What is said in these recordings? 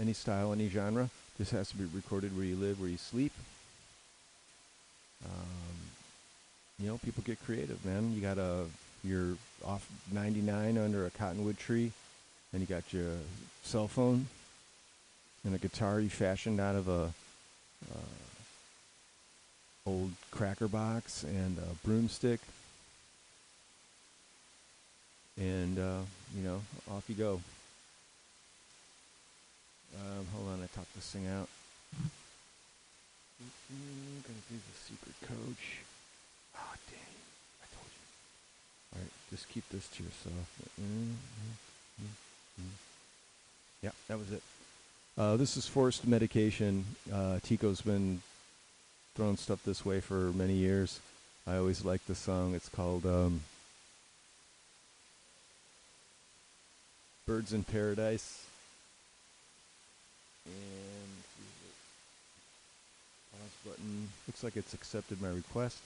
any style, any genre. This has to be recorded where you live, where you sleep. Um, you know, people get creative, man. You got a you're off 99 under a cottonwood tree, and you got your cell phone and a guitar you fashioned out of a uh, old cracker box and a broomstick, and uh, you know, off you go. Um, hold on, I talked this thing out. Mm, gonna do the secret coach. Oh dang, I told you. All right, just keep this to yourself. Mm, mm, mm, mm. Yeah, that was it. Uh, this is forced medication. Uh, Tico's been throwing stuff this way for many years. I always liked the song. It's called um, Birds in Paradise. And pause button. Looks like it's accepted my request.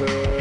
Needs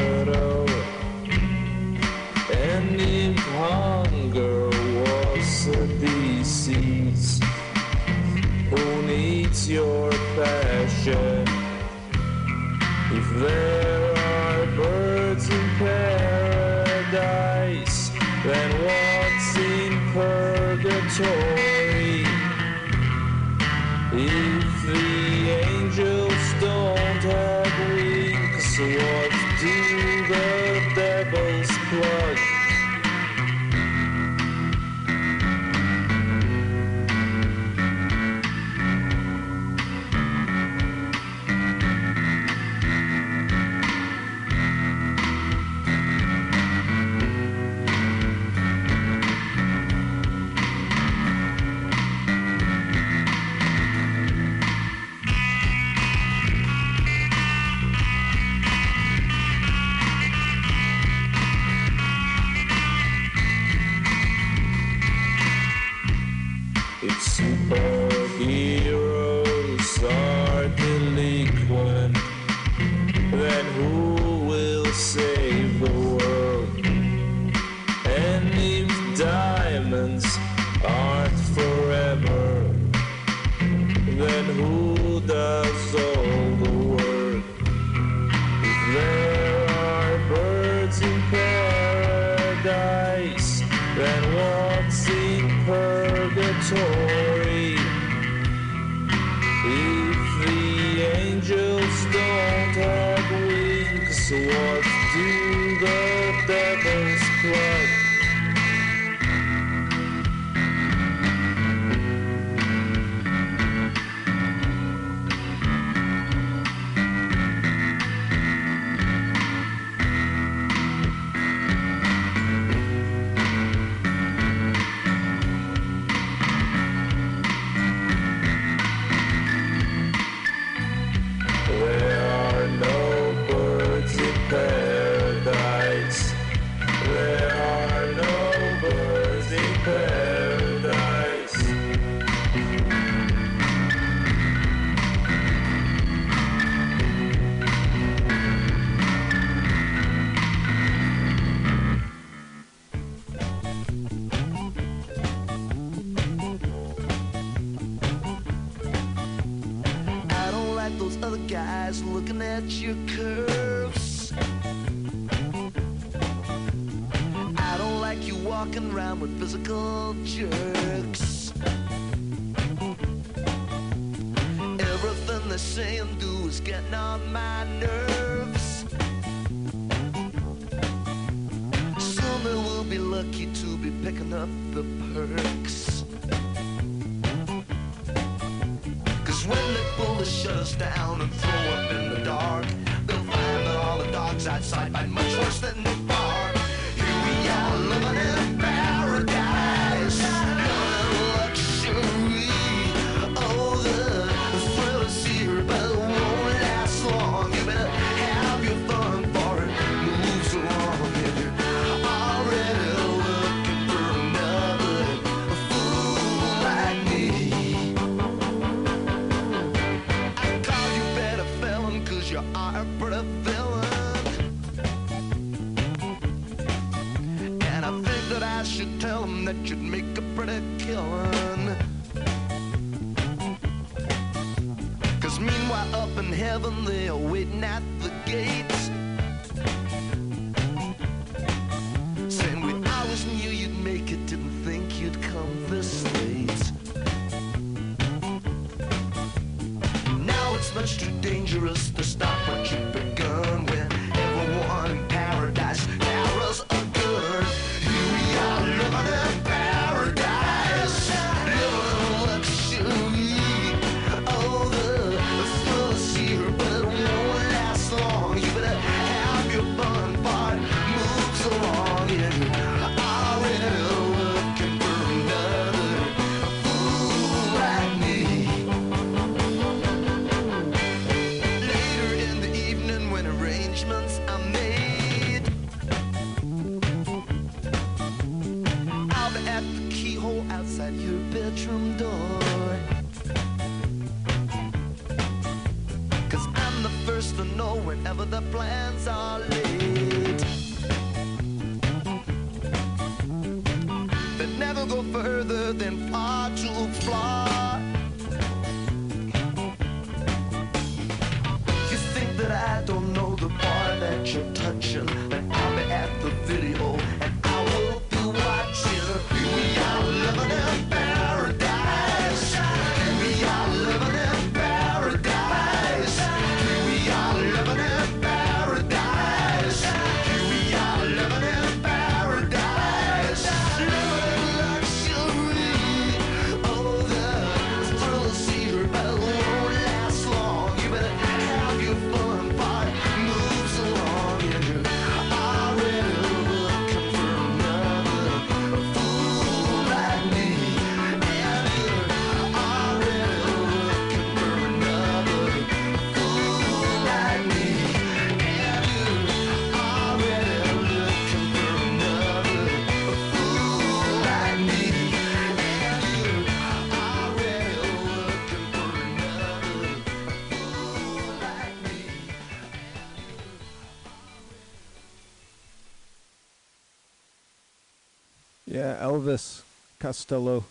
Costello,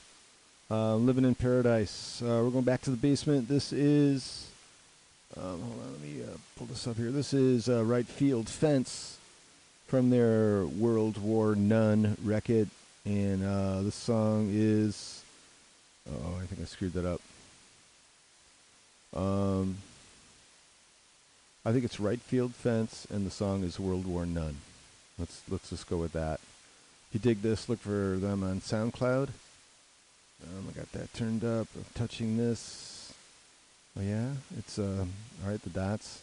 uh, Living in Paradise. Uh, we're going back to the basement. This is, um, hold on, let me uh, pull this up here. This is uh, Right Field Fence from their World War None record. And uh, the song is, oh, I think I screwed that up. Um, I think it's Right Field Fence, and the song is World War None. Let's let's just go with that. If you dig this, look for them on SoundCloud. Um, I got that turned up. I'm touching this. Oh yeah, it's uh, all right. The dots.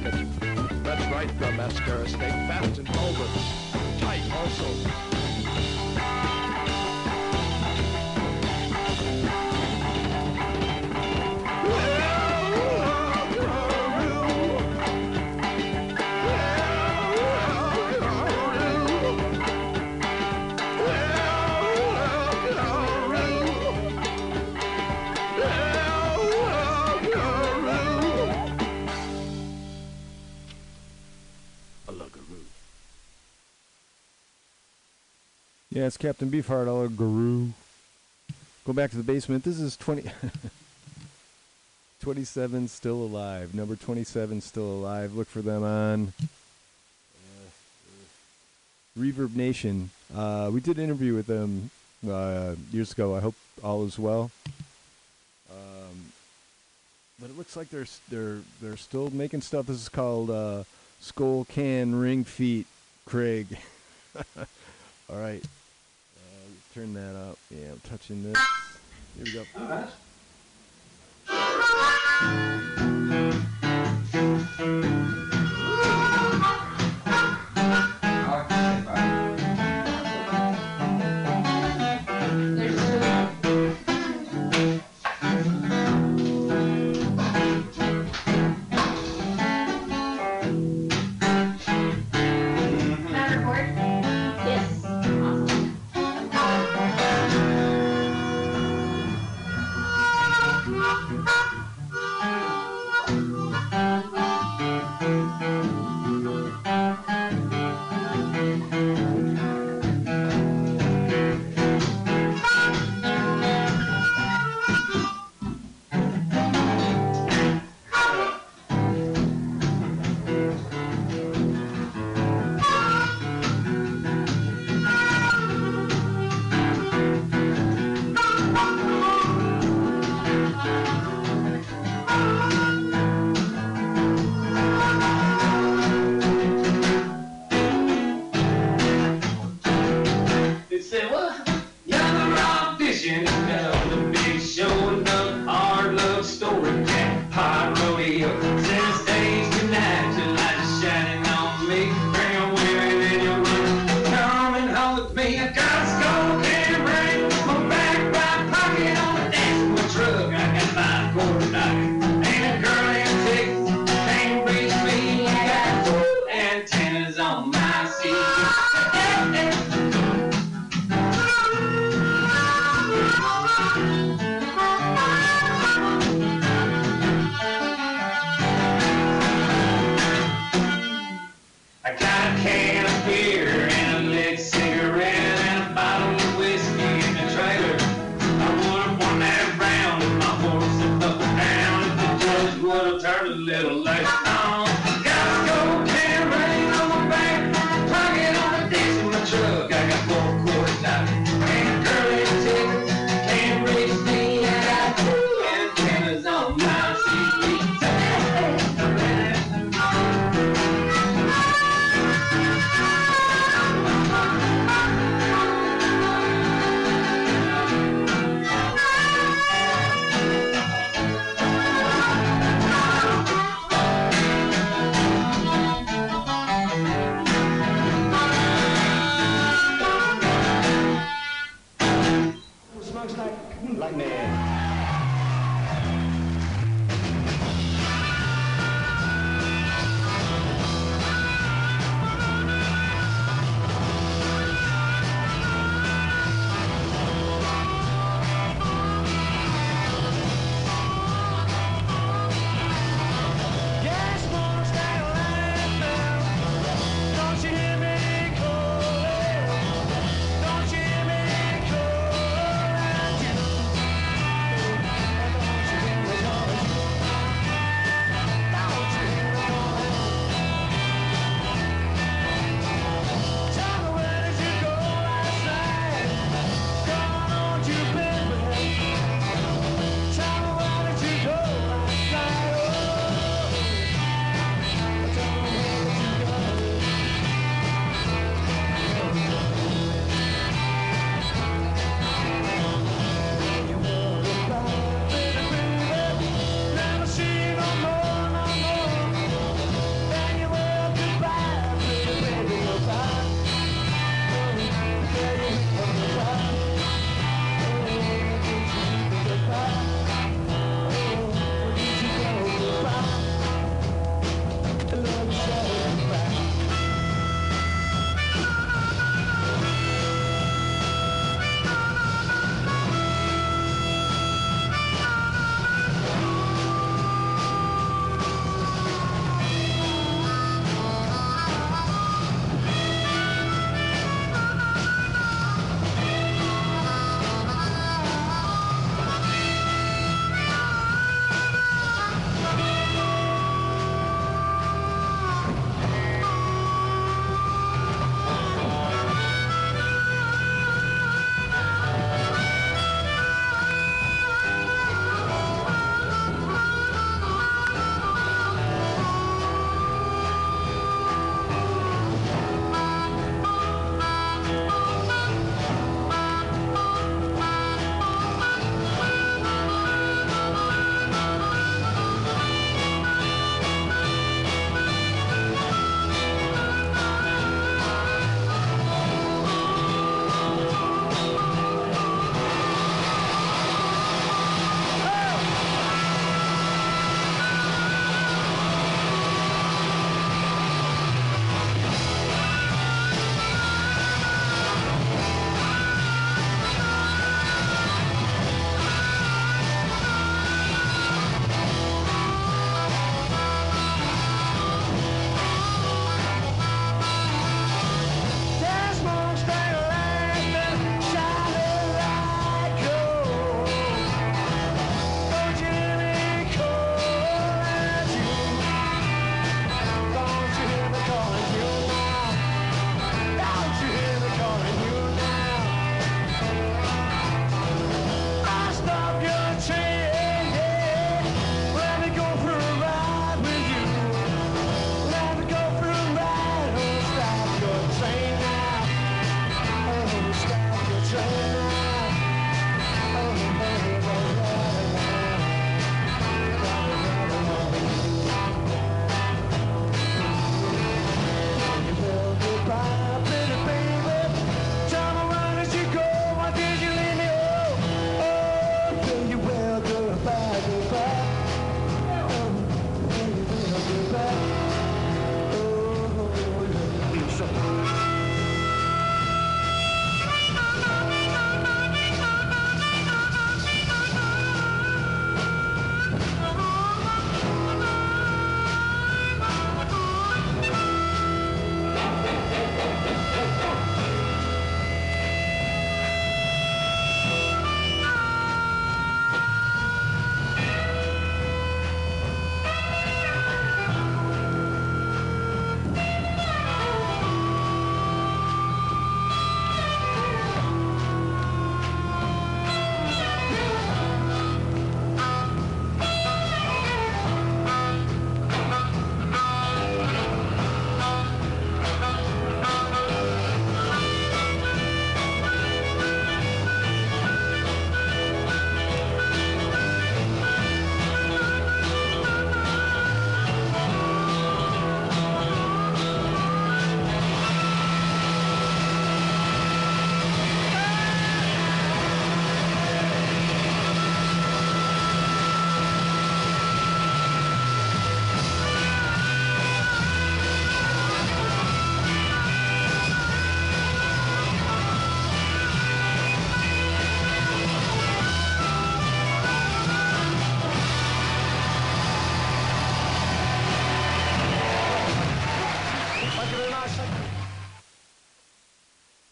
That's right, mascara snake. Fast and velvet. Tight also. Captain Beefheart, all guru. Go back to the basement. This is 20. 27 still alive. Number 27 still alive. Look for them on Reverb Nation. Uh, we did an interview with them uh, years ago. I hope all is well. Um, but it looks like they're they're they're still making stuff. This is called uh, Skull Can Ring Feet, Craig. all right, uh, turn that up. Yeah, I'm touching this. Here we go. Can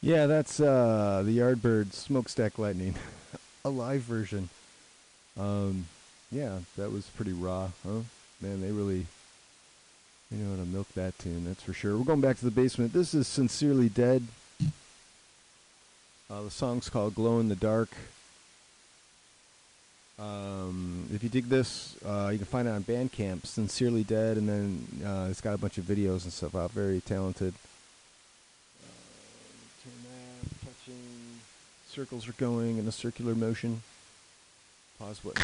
Yeah, that's uh, the Yardbird Smokestack Lightning, a live version. Um, yeah, that was pretty raw, huh? Man, they really, you know how to milk that tune. That's for sure. We're going back to the basement. This is Sincerely Dead. Uh, the song's called "Glow in the Dark." Um, if you dig this, uh, you can find it on Bandcamp. Sincerely Dead, and then uh, it's got a bunch of videos and stuff out. Very talented. Uh, turn that, touching. Circles are going in a circular motion. Pause button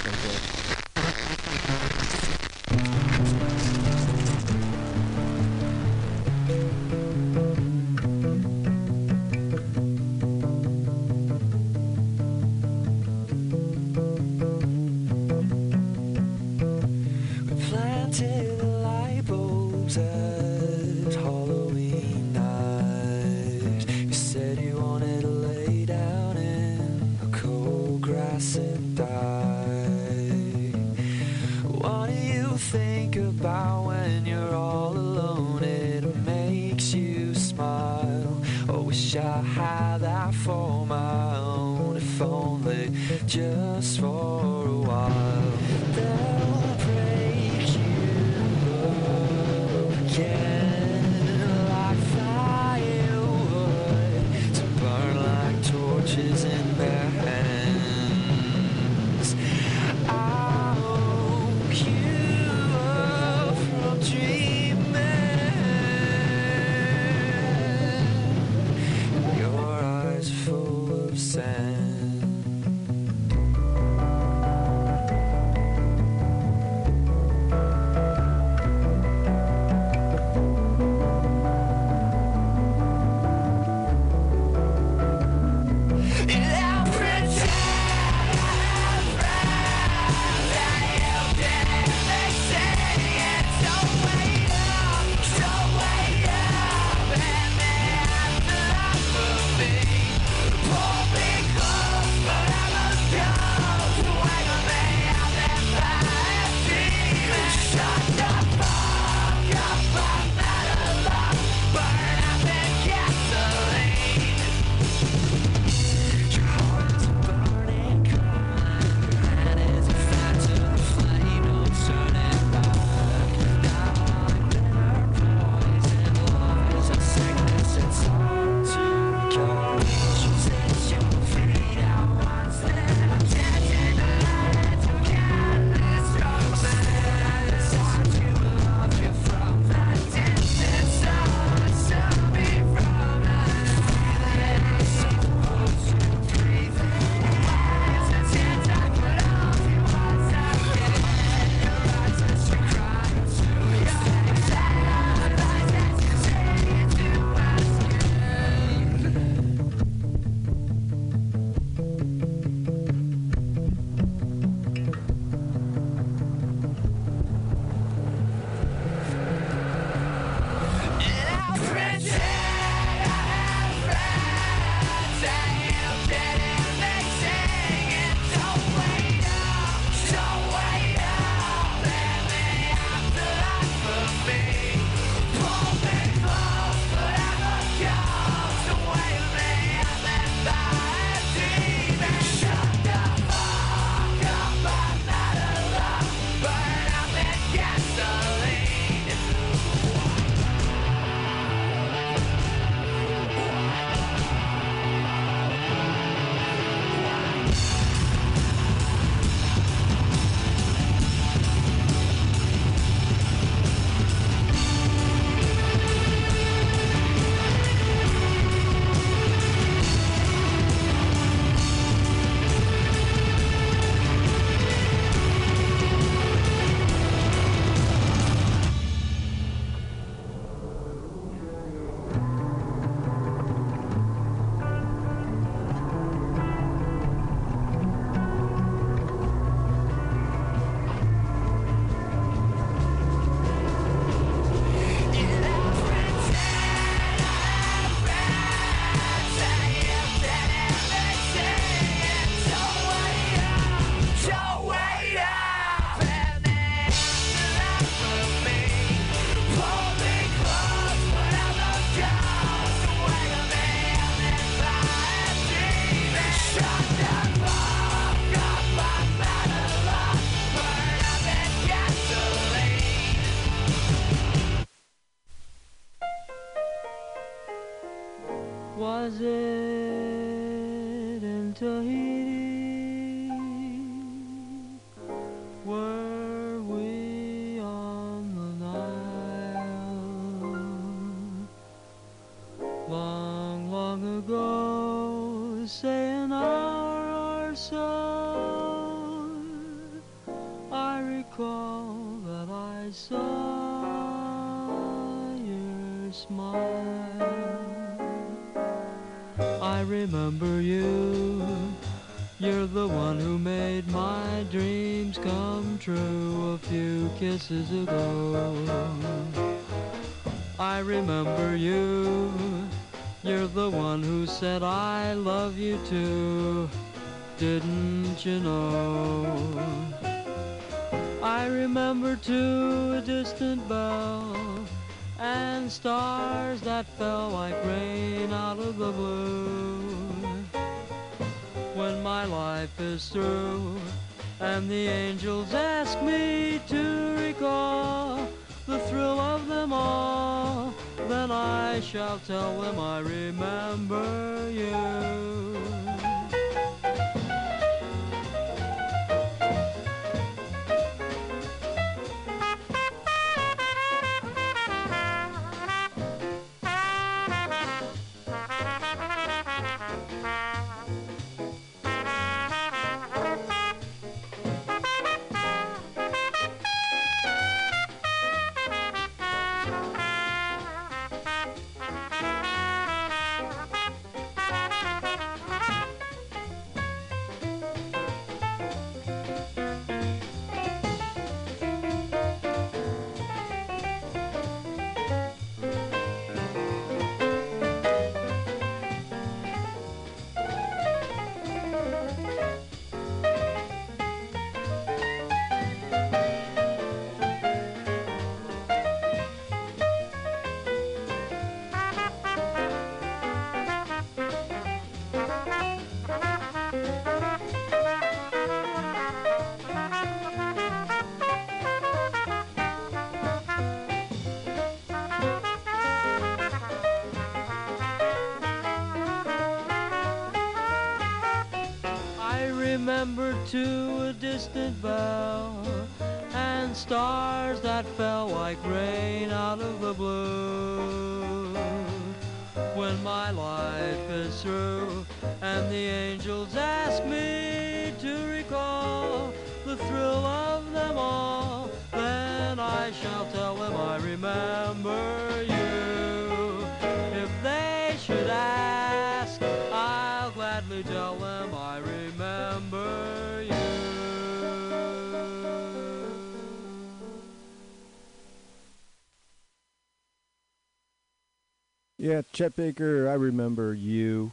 is and the angels ask me to recall the thrill of them all, then I shall tell them I remember too a distant bell and stars that fell like rain out of the blue. When my life is through and the angels ask me to recall the thrill of them all, then I shall tell them I remember Yeah, Chet Baker, I remember you.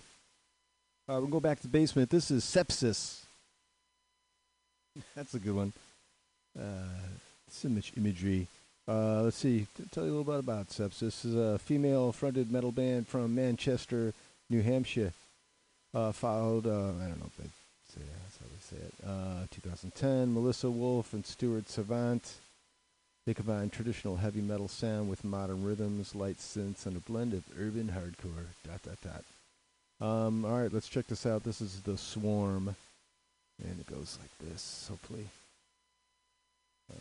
Uh, we'll go back to the basement. This is sepsis. That's a good one. Uh, it's image imagery. Uh, let's see. T- tell you a little bit about sepsis. This is a female-fronted metal band from Manchester, New Hampshire. Uh, followed, uh, I don't know if they say that. That's how they say it. Uh, 2010, Melissa Wolf and Stuart Savant. They combine traditional heavy metal sound with modern rhythms, light synths, and a blend of urban hardcore. Dot dot dot. Um, all right, let's check this out. This is the Swarm, and it goes like this. Hopefully. Um,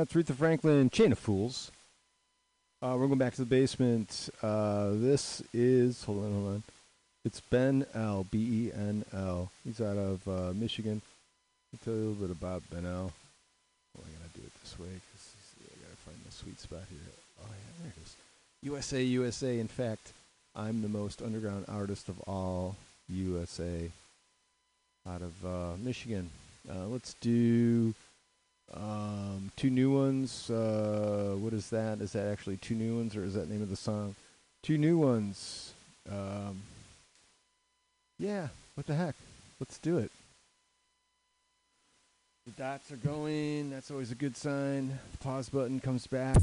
It's Aretha Franklin, Chain of Fools. Uh, we're going back to the basement. Uh, this is, hold on, hold on. It's Ben L, B E N L. He's out of uh, Michigan. I'll tell you a little bit about Ben L. Oh, I gotta do it this way because I gotta find the sweet spot here. Oh, yeah, there it is. USA, USA. In fact, I'm the most underground artist of all USA out of uh, Michigan. Uh, let's do um, two new ones. Uh, what is that? Is that actually two new ones, or is that name of the song? Two new ones. Um, yeah. What the heck? Let's do it. The dots are going. That's always a good sign. The pause button comes back.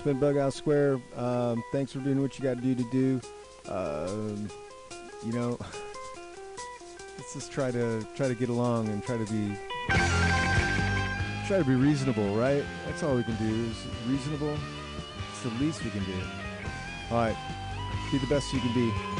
It's been Bug Out Square. Um, thanks for doing what you got to do to do. Um, you know, let's just try to try to get along and try to be try to be reasonable, right? That's all we can do is reasonable. It's the least we can do. All right, be the best you can be.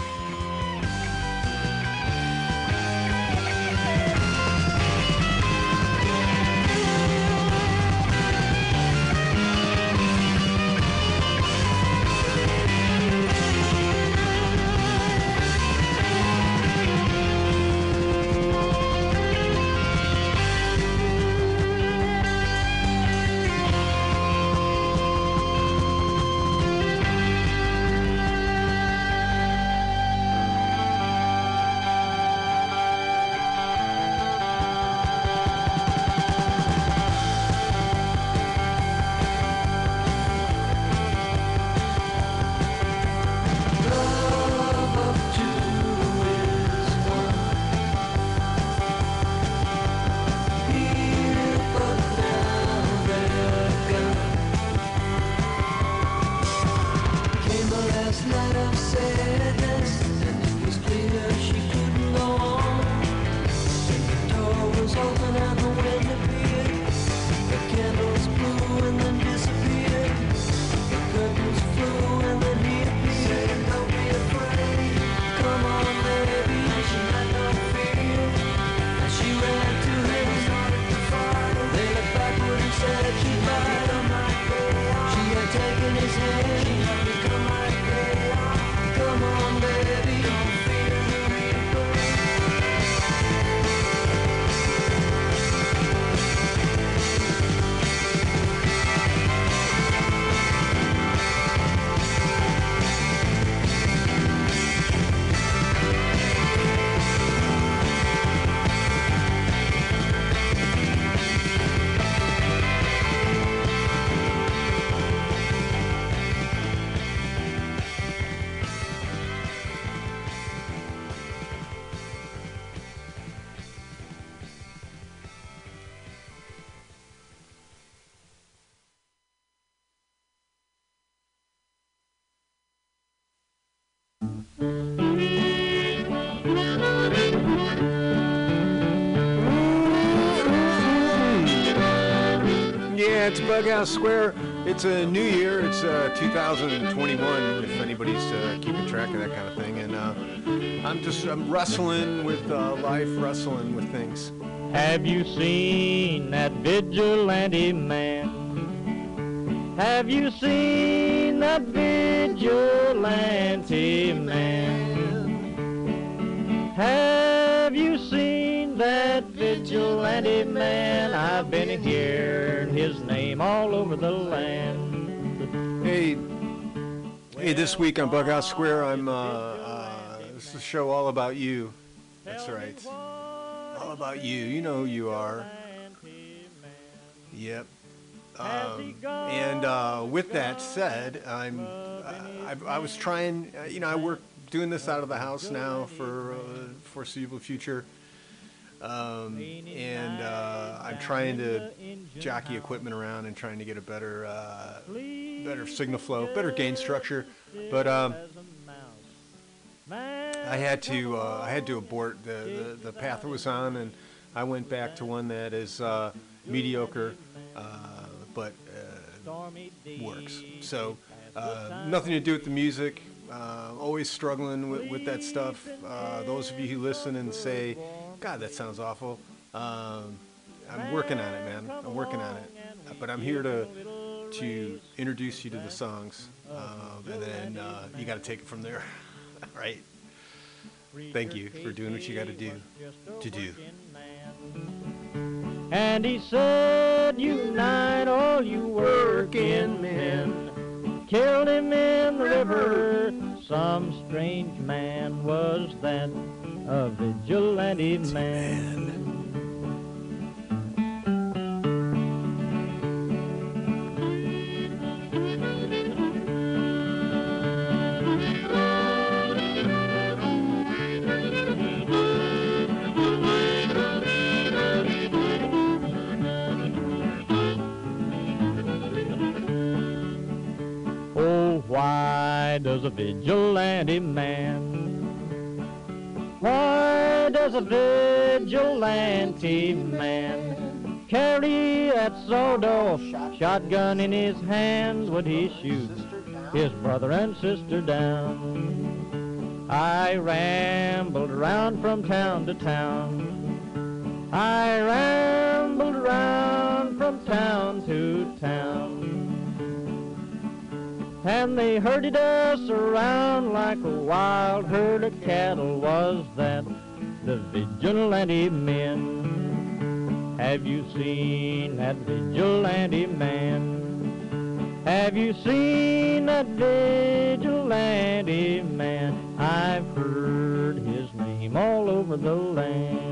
It's Bug Out Square. It's a new year. It's uh, 2021. If anybody's uh, keeping track of that kind of thing, and uh, I'm just I'm wrestling with uh, life, wrestling with things. Have you seen that vigilante man? Have you seen that vigilante man? Have you seen that vigilante man? I've been name all over the land. Hey, hey, this week on Bug Out Square, I'm uh, uh, this is a show all about you. That's right, all about you. You know who you are. Yep. Um, and uh, with that said, I'm uh, I, I was trying. Uh, you know, I work doing this out of the house now for uh, foreseeable future. Um, and uh, I'm trying to jockey equipment around and trying to get a better, uh, better signal flow, better gain structure. But um, I had to, uh, I had to abort the, the, the path it was on, and I went back to one that is uh, mediocre, uh, but uh, works. So nothing to do with the music. Always struggling with, with that stuff. Those of you who listen and say, "God, that sounds awful," um, I'm working on it, man. I'm working on it. But I'm here to to introduce you to the songs, um, and then uh, you got to take it from there, right? Thank you for doing what you got to do to do. And he said, Unite all you working men. Killed him in the river. Some strange man was that, a vigilante man. Oh, why does a vigilante man? Does a vigilante man carry that sawed-off shotgun in his hand when he shoots his brother and sister down? I rambled around from town to town. I rambled around from town to town. And they herded us around like a wild herd of cattle was that the vigilante men. Have you seen that vigilante man? Have you seen that vigilante man? I've heard his name all over the land.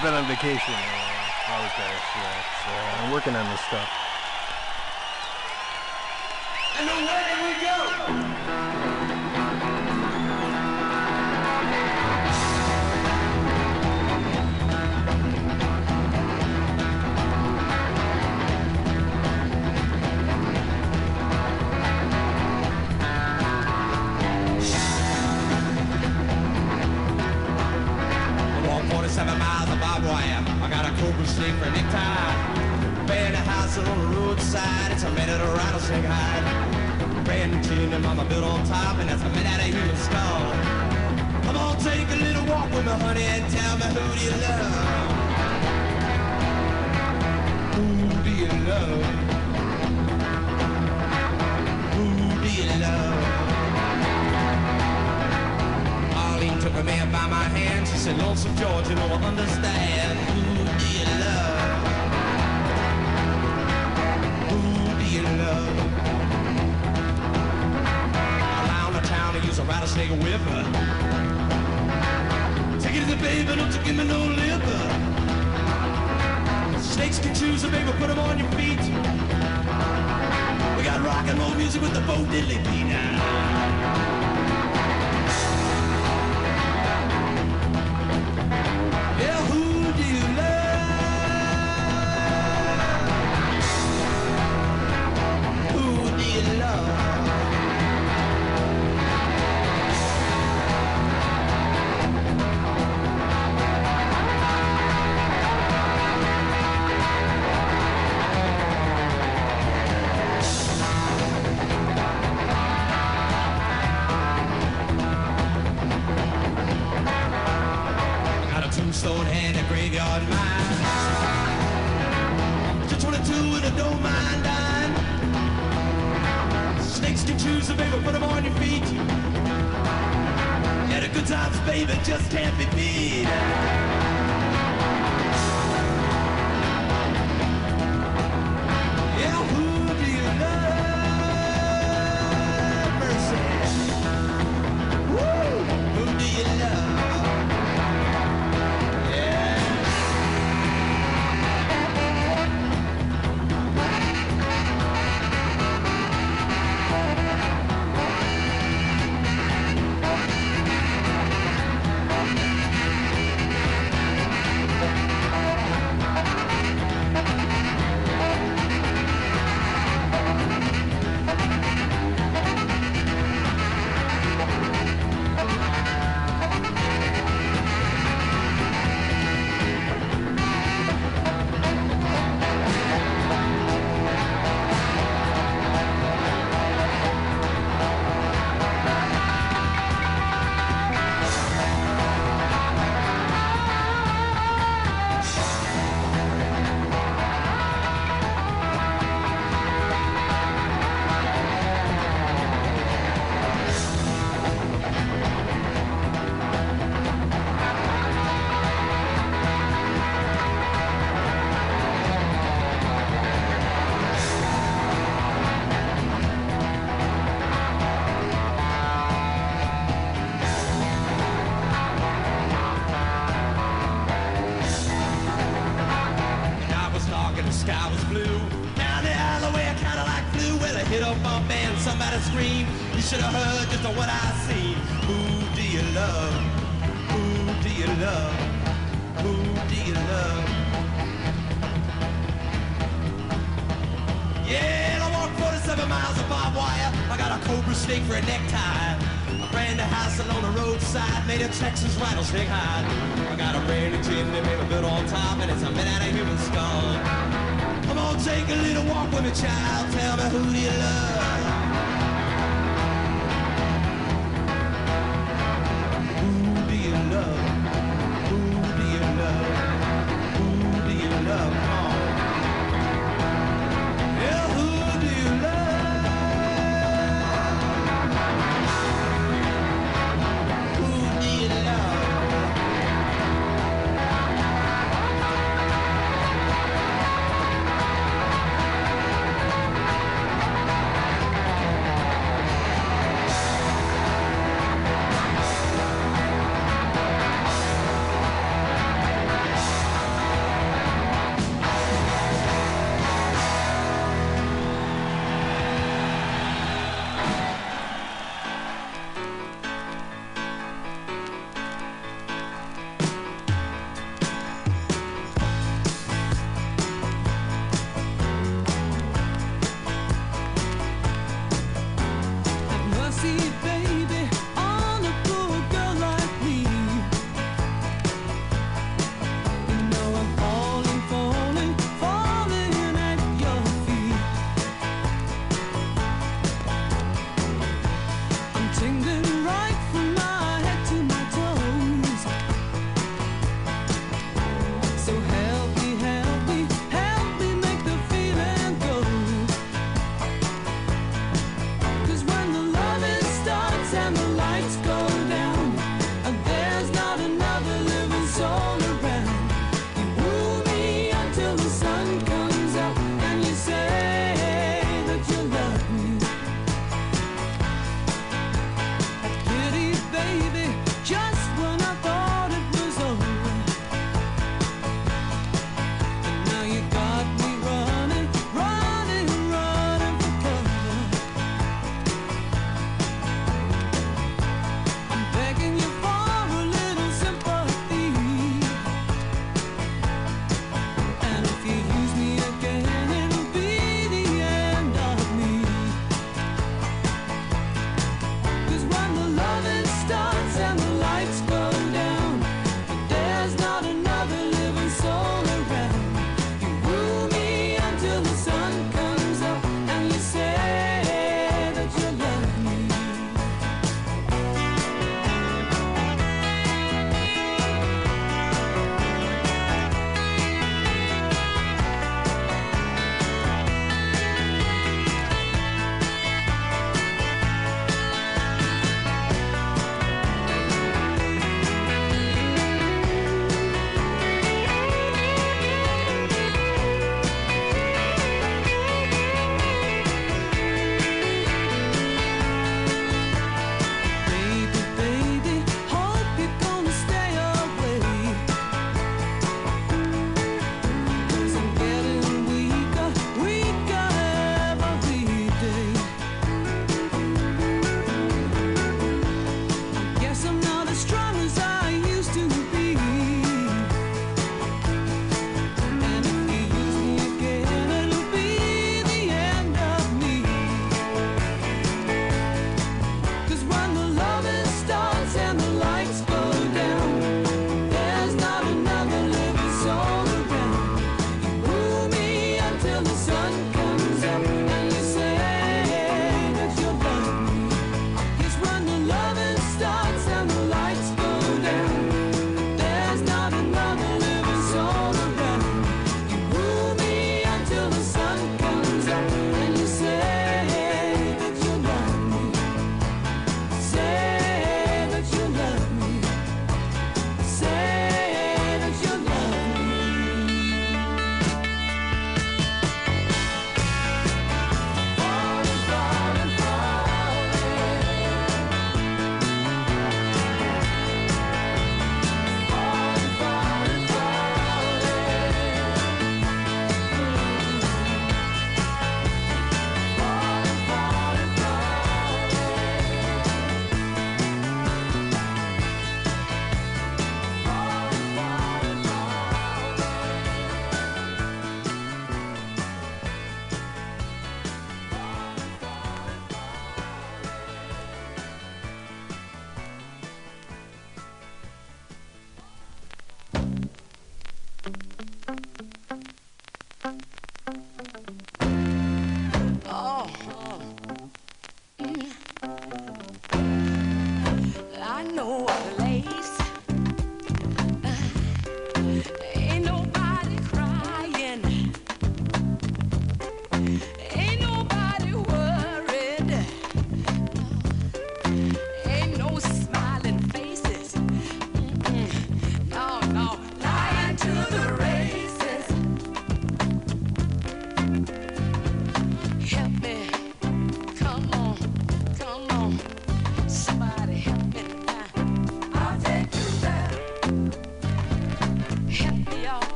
vindication. I was there. So, uh, working on this stuff. Georgia, you know understand. Who do you love? Who do you love? Around the town, they use a rattlesnake whip. Take it easy, baby, don't you give me no liver. Snakes can choose a baby, put them on your feet. We got rock and roll music with the Bo Diddley beat now.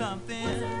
something.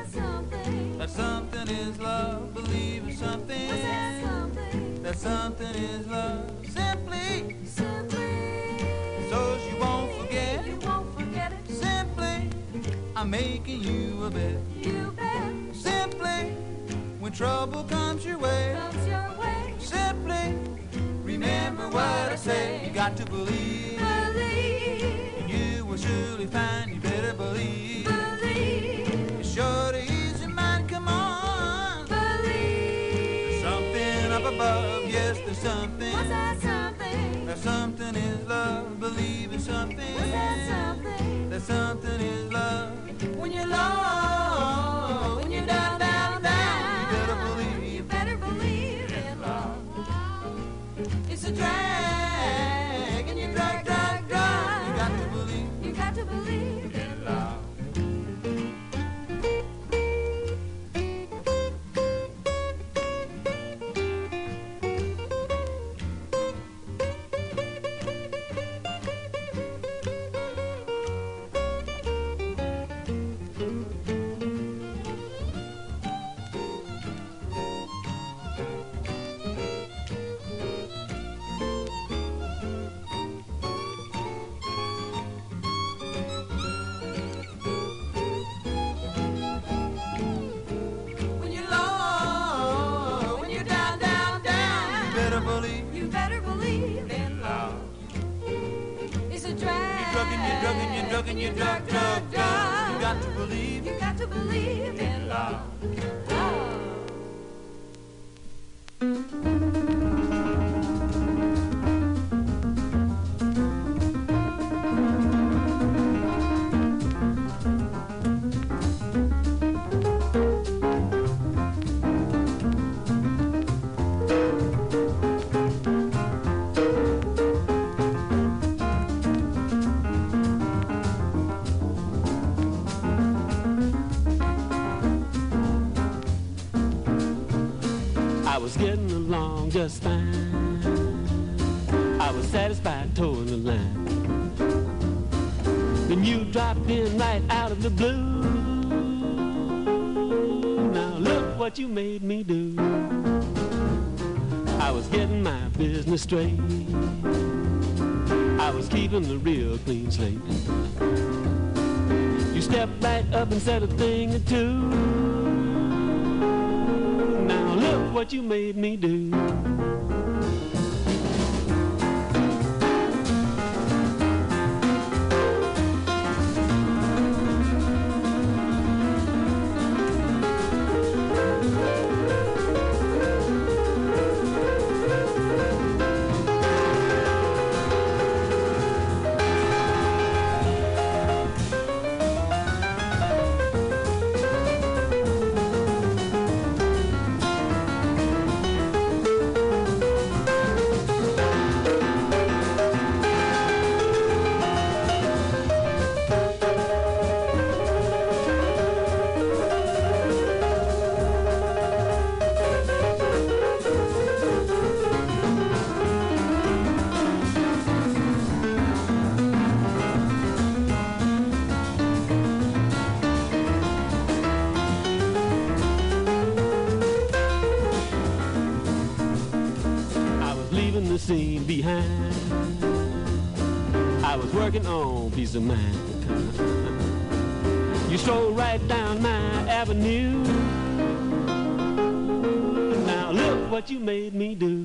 Just fine. I was satisfied toeing the line. Then you dropped in right out of the blue. Now look what you made me do. I was getting my business straight. I was keeping the real clean slate. You stepped right up and said a thing or two. Now look what you made me do. Oh, peace of mind. You stroll right down my avenue. Now look what you made me do.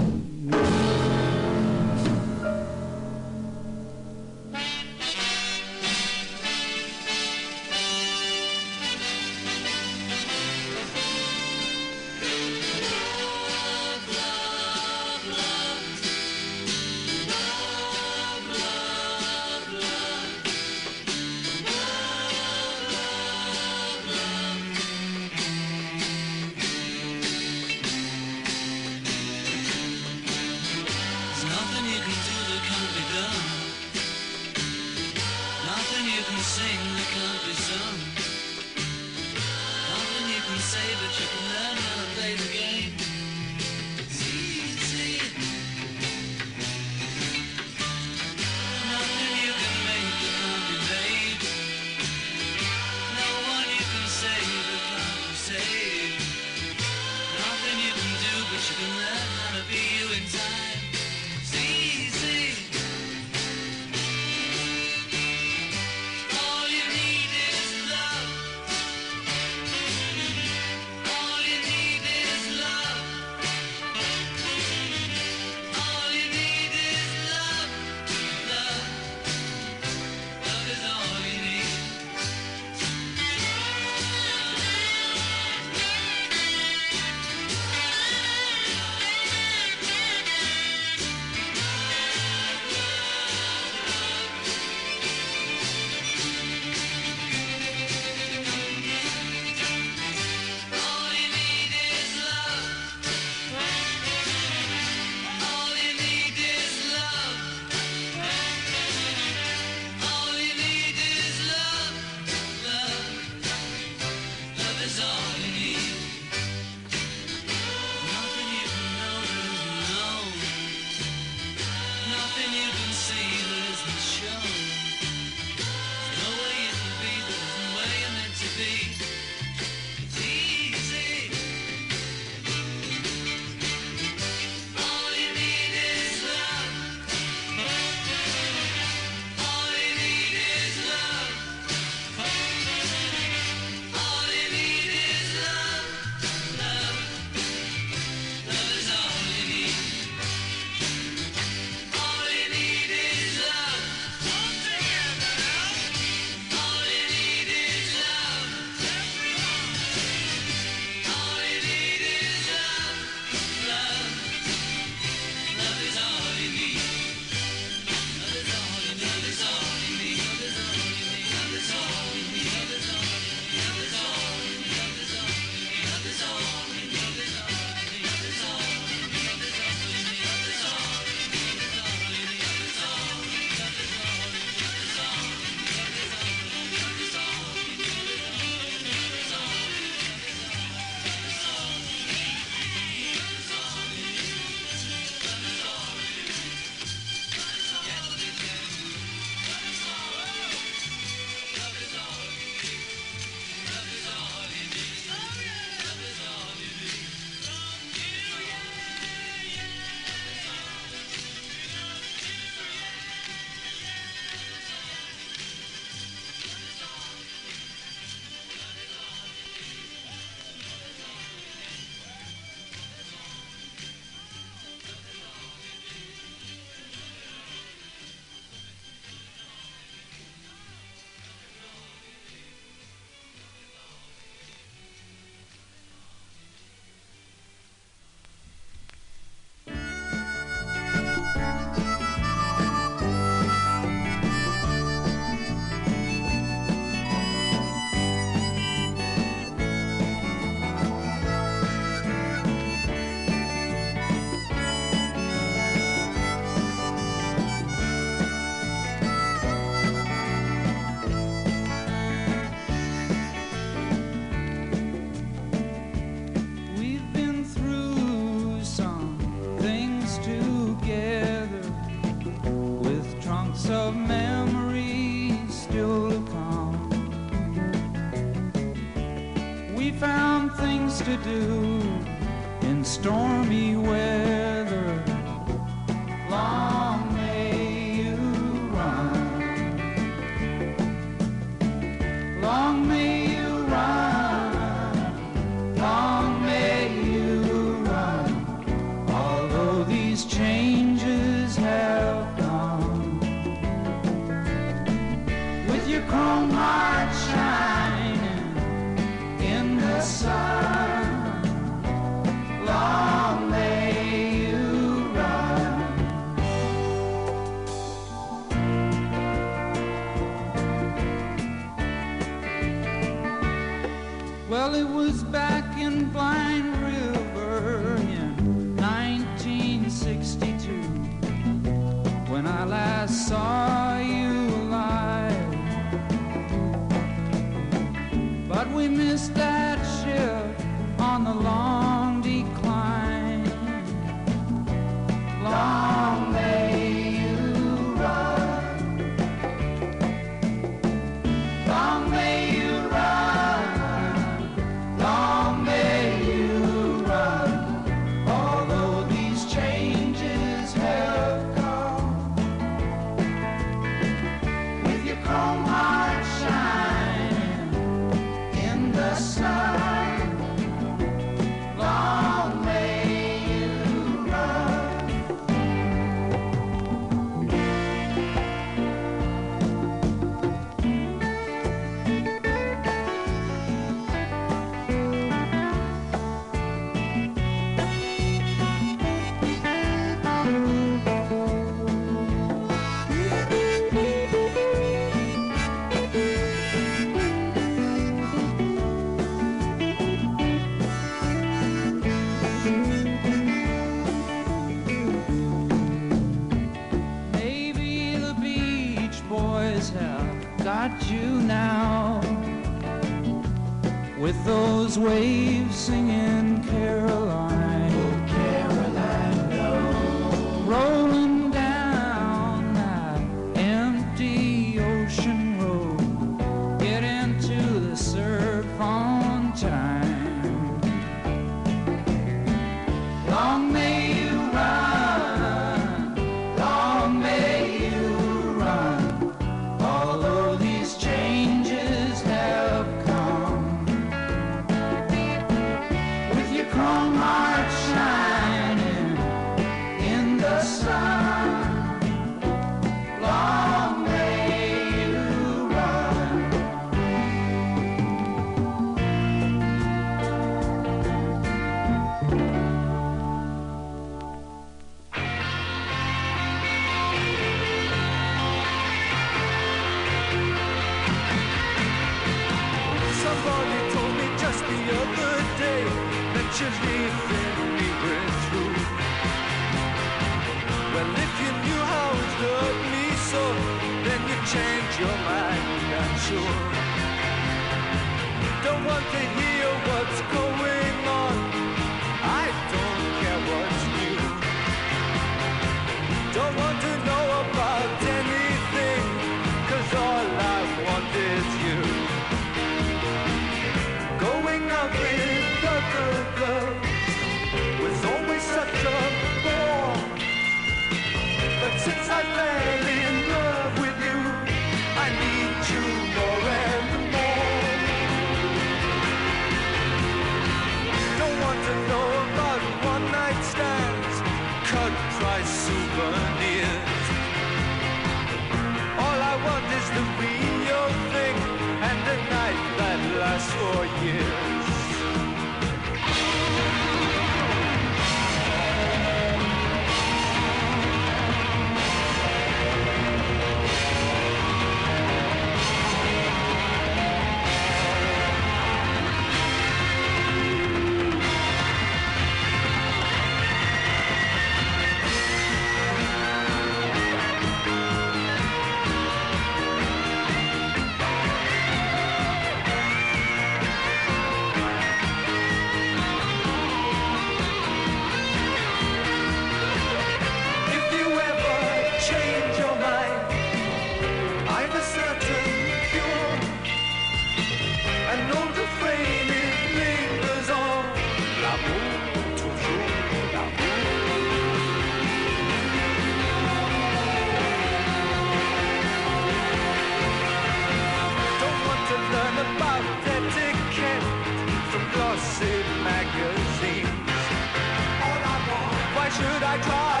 Should I try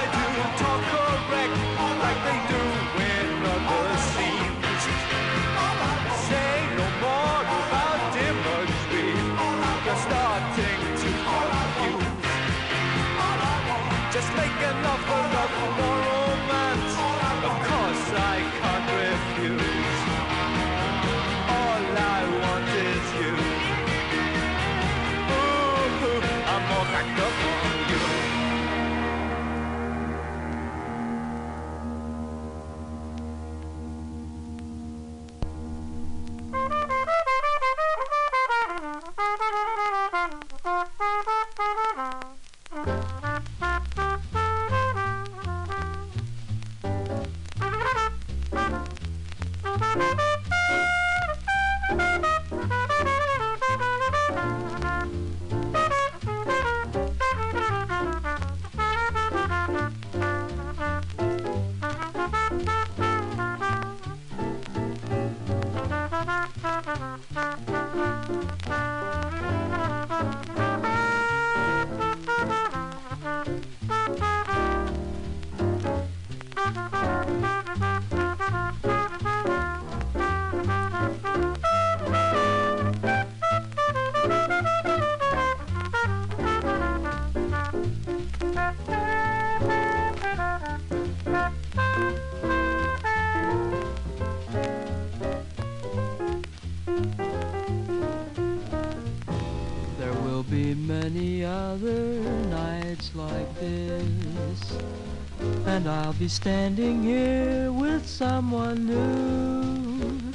standing here with someone new.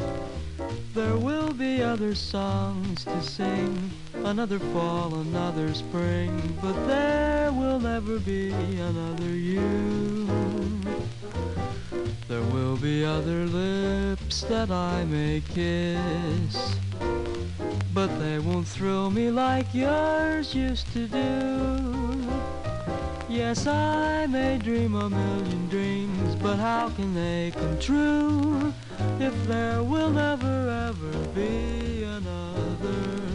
There will be other songs to sing, another fall, another spring, but there will never be another you. There will be other lips that I may kiss, but they won't thrill me like yours used to do. Yes, I may dream a million dreams, but how can they come true if there will never ever be another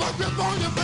Got to keep a grip on your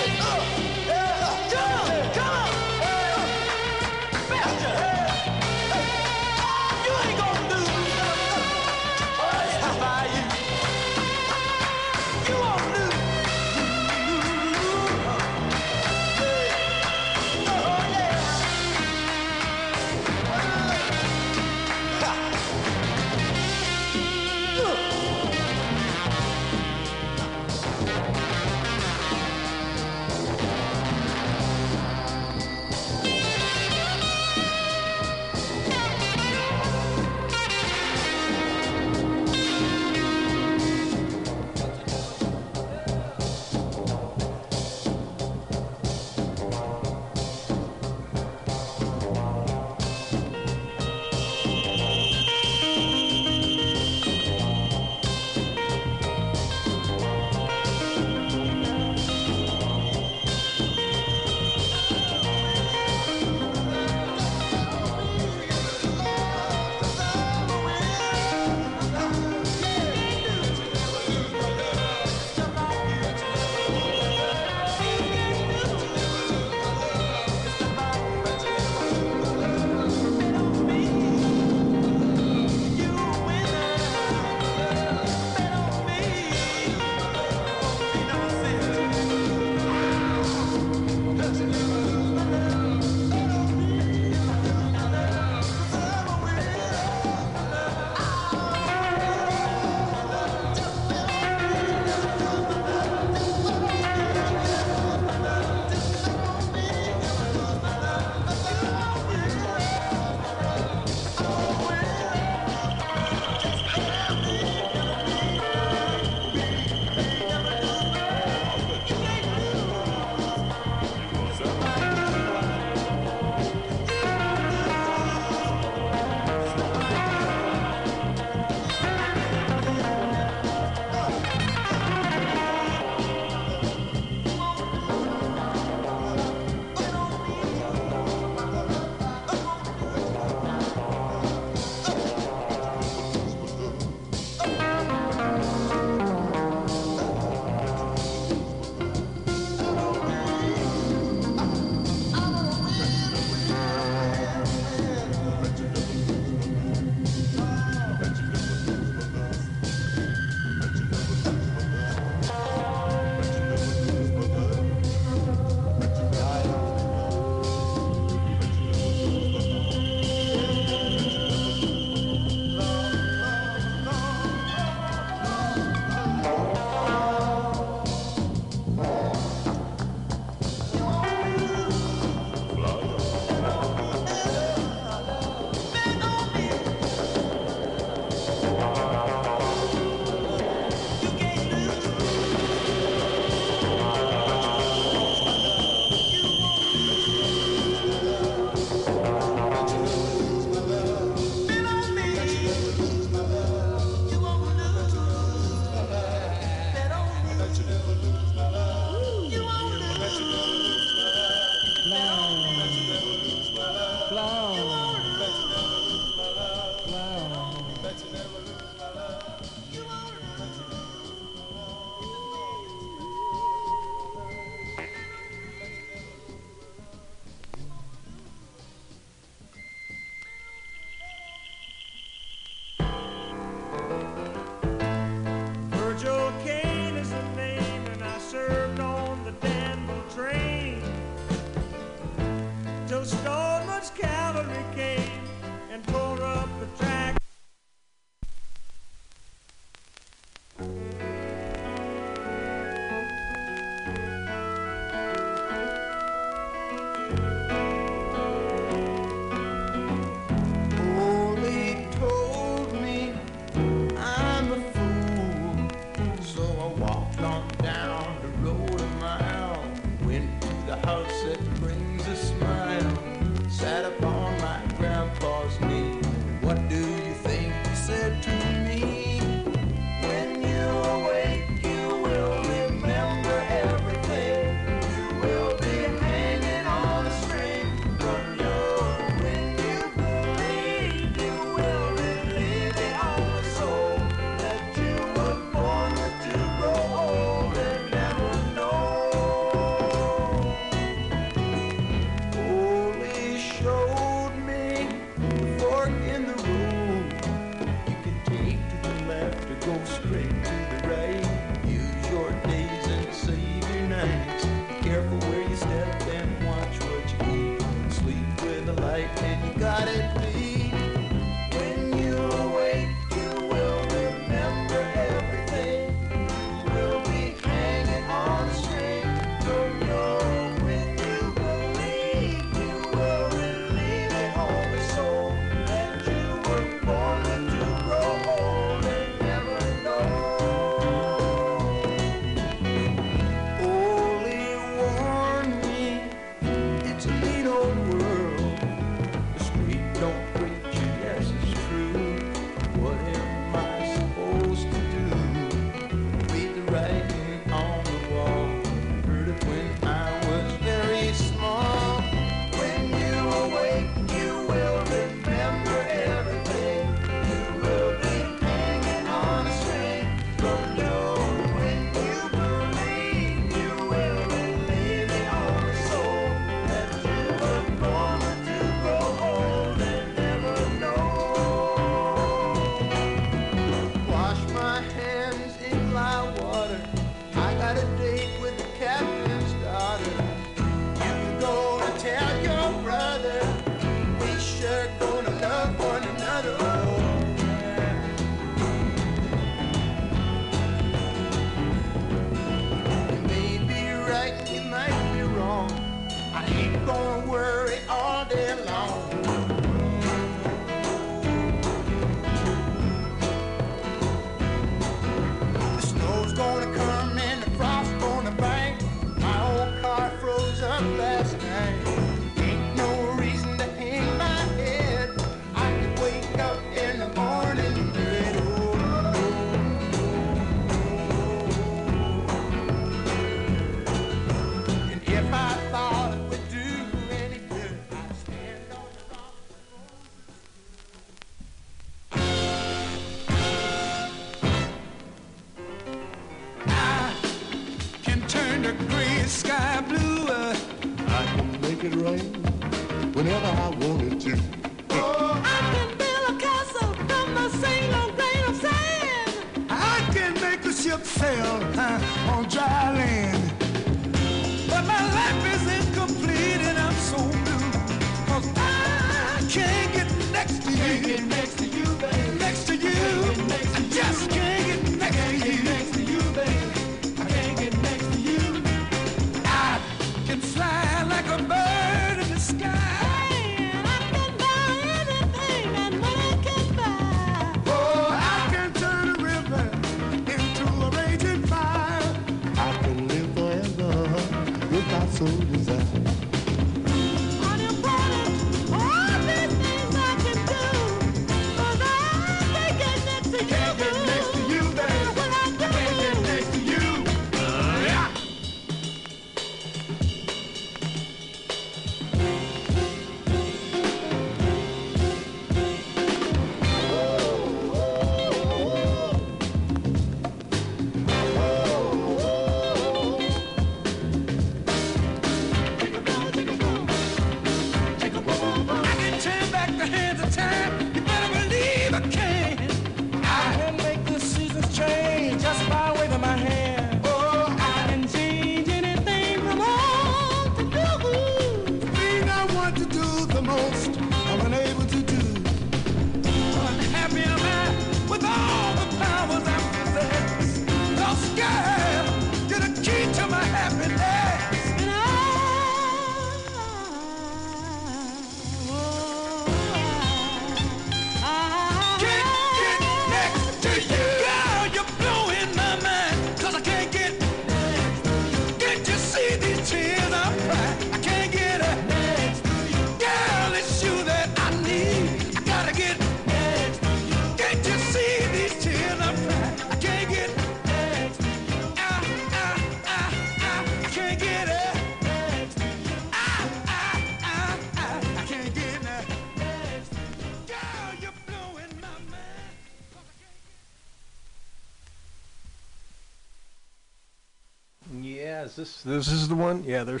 Yeah, this is the one? Yeah, there.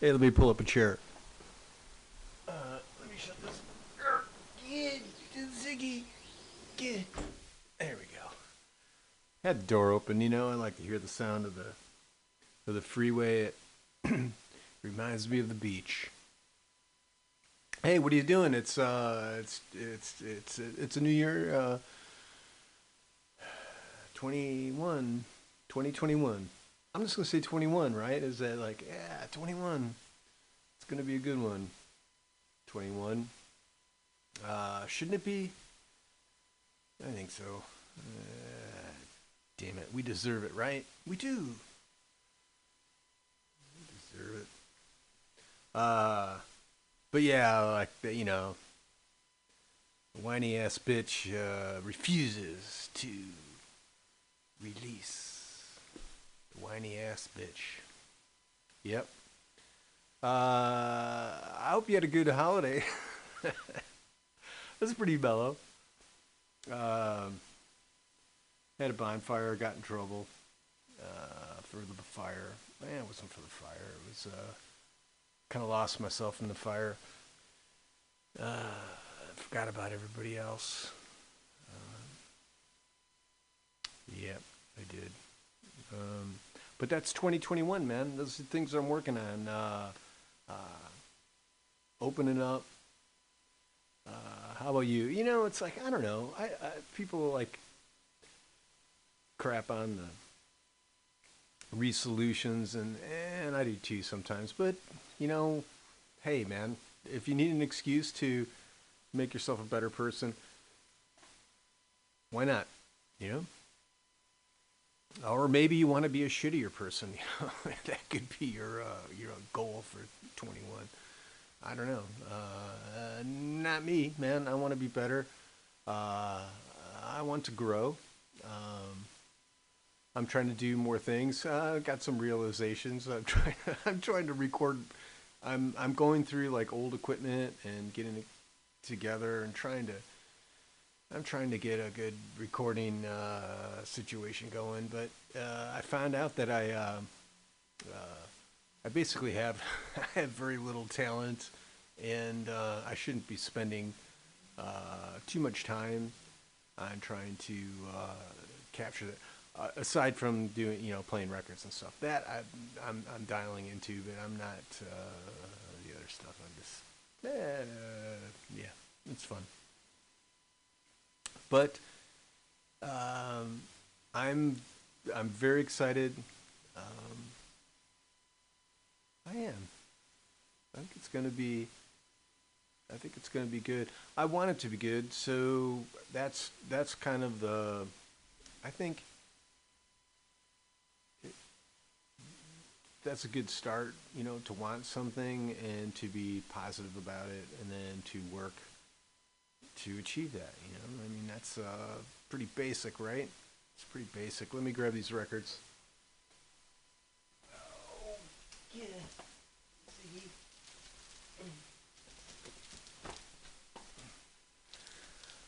hey, let me pull up a chair. Uh, let me shut this. Get Ziggy. Get. There we go. Had the door open. You know, I like to hear the sound of the of the freeway. It reminds me of the beach. Hey, what are you doing? It's uh, it's it's it's it's a new year. Uh, 21, 2021. I'm just gonna say 21, right? Is that like, yeah, 21. It's gonna be a good one. 21. Uh, shouldn't it be? I think so. Uh, damn it, we deserve it, right? We do. We deserve it. Uh, but yeah, like you know, whiny ass bitch uh, refuses to release whiny ass bitch. Yep. Uh, I hope you had a good holiday. That's pretty mellow. Um, had a bonfire, got in trouble uh, for the fire. Man, it wasn't for the fire. It was uh, kind of lost myself in the fire. Uh, forgot about everybody else. Uh, yep, I did. Um, but that's 2021, man. Those are things I'm working on. Uh, uh, opening up. Uh, how about you? You know, it's like I don't know. I, I people like crap on the resolutions, and and I do too sometimes. But you know, hey man, if you need an excuse to make yourself a better person, why not? You know. Or maybe you want to be a shittier person. That could be your uh, your goal for 21. I don't know. Uh, not me, man. I want to be better. Uh, I want to grow. Um, I'm trying to do more things. Uh, I've got some realizations. I'm trying. I'm trying to record. I'm I'm going through like old equipment and getting it together and trying to. I'm trying to get a good recording uh, situation going, but uh, I found out that I uh, uh, I basically have have very little talent, and uh, I shouldn't be spending uh, too much time on trying to uh, capture that. Aside from doing, you know, playing records and stuff, that I, I'm I'm dialing into, but I'm not the other stuff. I'm just, eh, yeah, it's fun. But um, I'm I'm very excited. Um, I am. I think it's going to be. I think it's going to be good. I want it to be good, so that's that's kind of the. I think it- that's a good start, you know, to want something and to be positive about it, and then to work to achieve that. You know, I mean, that's uh, pretty basic, right? It's pretty basic. Let me grab these records.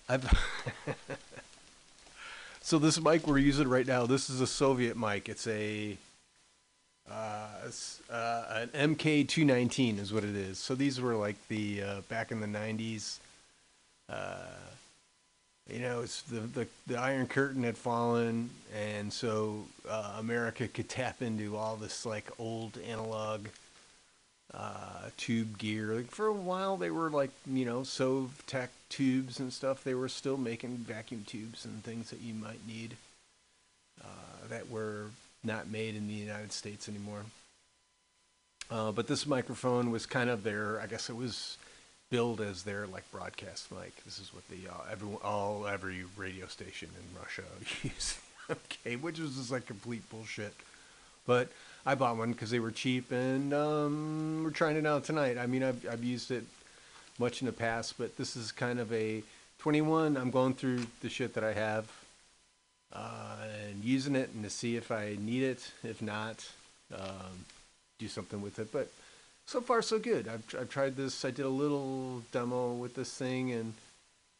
I've so this mic we're using right now. This is a Soviet mic. It's a uh, it's, uh, an MK219 is what it is. So these were like the uh, back in the 90s. Uh, you know, it's the, the the Iron Curtain had fallen, and so uh, America could tap into all this like old analog uh, tube gear. Like for a while, they were like you know Sovtek tubes and stuff. They were still making vacuum tubes and things that you might need uh, that were not made in the United States anymore. Uh, but this microphone was kind of their, I guess it was billed as their like broadcast mic. This is what the uh, everyone, all every radio station in Russia uses. okay, which is just like complete bullshit. But I bought one because they were cheap, and um, we're trying it out tonight. I mean, I've I've used it much in the past, but this is kind of a 21. I'm going through the shit that I have uh, and using it and to see if I need it. If not, um, do something with it. But so far, so good. I've, I've tried this. I did a little demo with this thing, and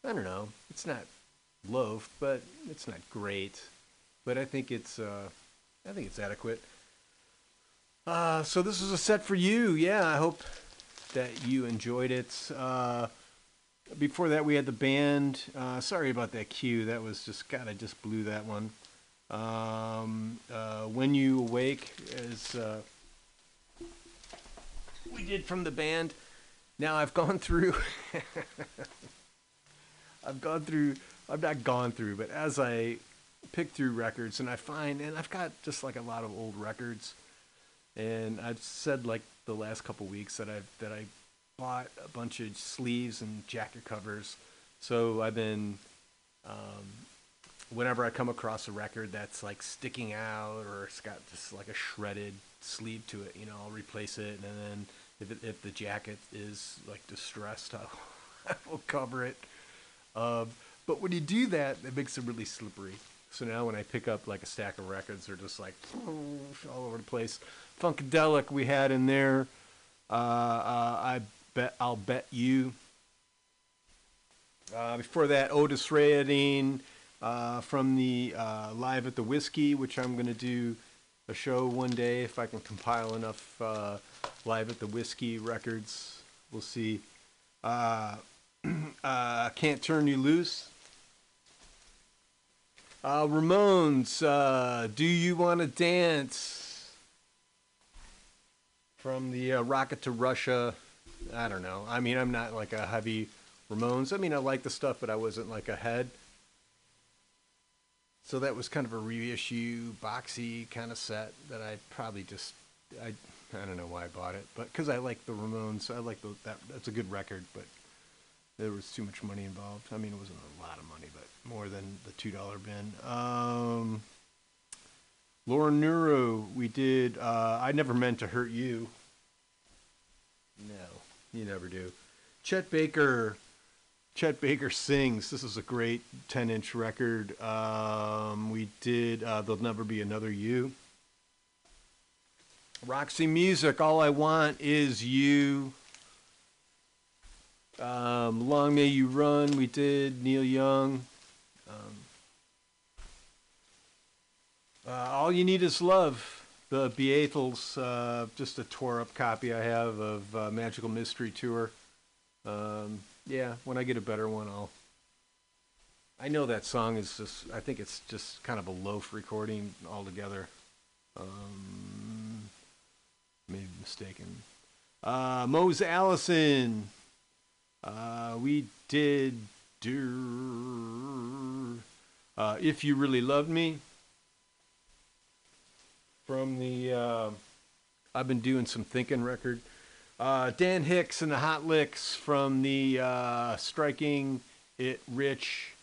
I don't know. It's not loaf, but it's not great. But I think it's uh, I think it's adequate. Uh, so this is a set for you. Yeah, I hope that you enjoyed it. Uh, before that, we had the band. Uh, sorry about that cue. That was just God. I just blew that one. Um, uh, when you awake is uh, we did from the band. Now I've gone through. I've gone through. I've not gone through, but as I pick through records and I find, and I've got just like a lot of old records, and I've said like the last couple weeks that I've that I bought a bunch of sleeves and jacket covers. So I've been, um, whenever I come across a record that's like sticking out or it's got just like a shredded sleeve to it, you know, I'll replace it. And then if, it, if the jacket is like distressed, I will cover it. Um, but when you do that, it makes it really slippery. So now when I pick up like a stack of records, they're just like all over the place. Funkadelic we had in there. Uh, uh, I bet I'll bet you. Uh, before that, Otis Redding uh, from the uh, Live at the Whiskey, which I'm going to do a show one day if I can compile enough uh, Live at the Whiskey records. We'll see. Uh, uh, Can't Turn You Loose. Uh, Ramones, uh, Do You Want to Dance? From the uh, Rocket to Russia. I don't know. I mean, I'm not like a heavy Ramones. I mean, I like the stuff, but I wasn't like a head. So that was kind of a reissue, boxy kind of set that I probably just I I don't know why I bought it, but because I like the Ramones, I like the, that. That's a good record, but there was too much money involved. I mean, it wasn't a lot of money, but more than the two dollar bin. Um, Laura Nyro, we did. Uh, I never meant to hurt you. No, you never do. Chet Baker. Chet Baker sings. This is a great 10 inch record. Um, we did uh, There'll Never Be Another You. Roxy Music, All I Want Is You. Um, Long May You Run, we did. Neil Young. Um, uh, All You Need Is Love, the Beatles, uh, just a tore up copy I have of uh, Magical Mystery Tour. Um, yeah, when I get a better one, I'll. I know that song is just. I think it's just kind of a loaf recording altogether. Um, maybe mistaken. Uh, Mose Allison. Uh, we did. do- Uh, if you really loved me. From the. Uh, I've been doing some thinking record. Uh, Dan Hicks and the Hot Licks from the uh, Striking It Rich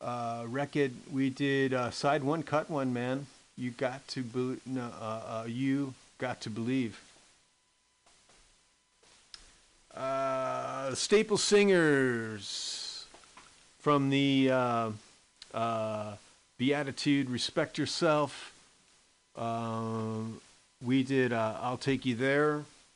uh, record. We did uh, side one, cut one, man. You got to be- no, uh, uh, you got to believe. Staple Singers from the Be Altitude, Respect Yourself. Um, we did I'll Take You There.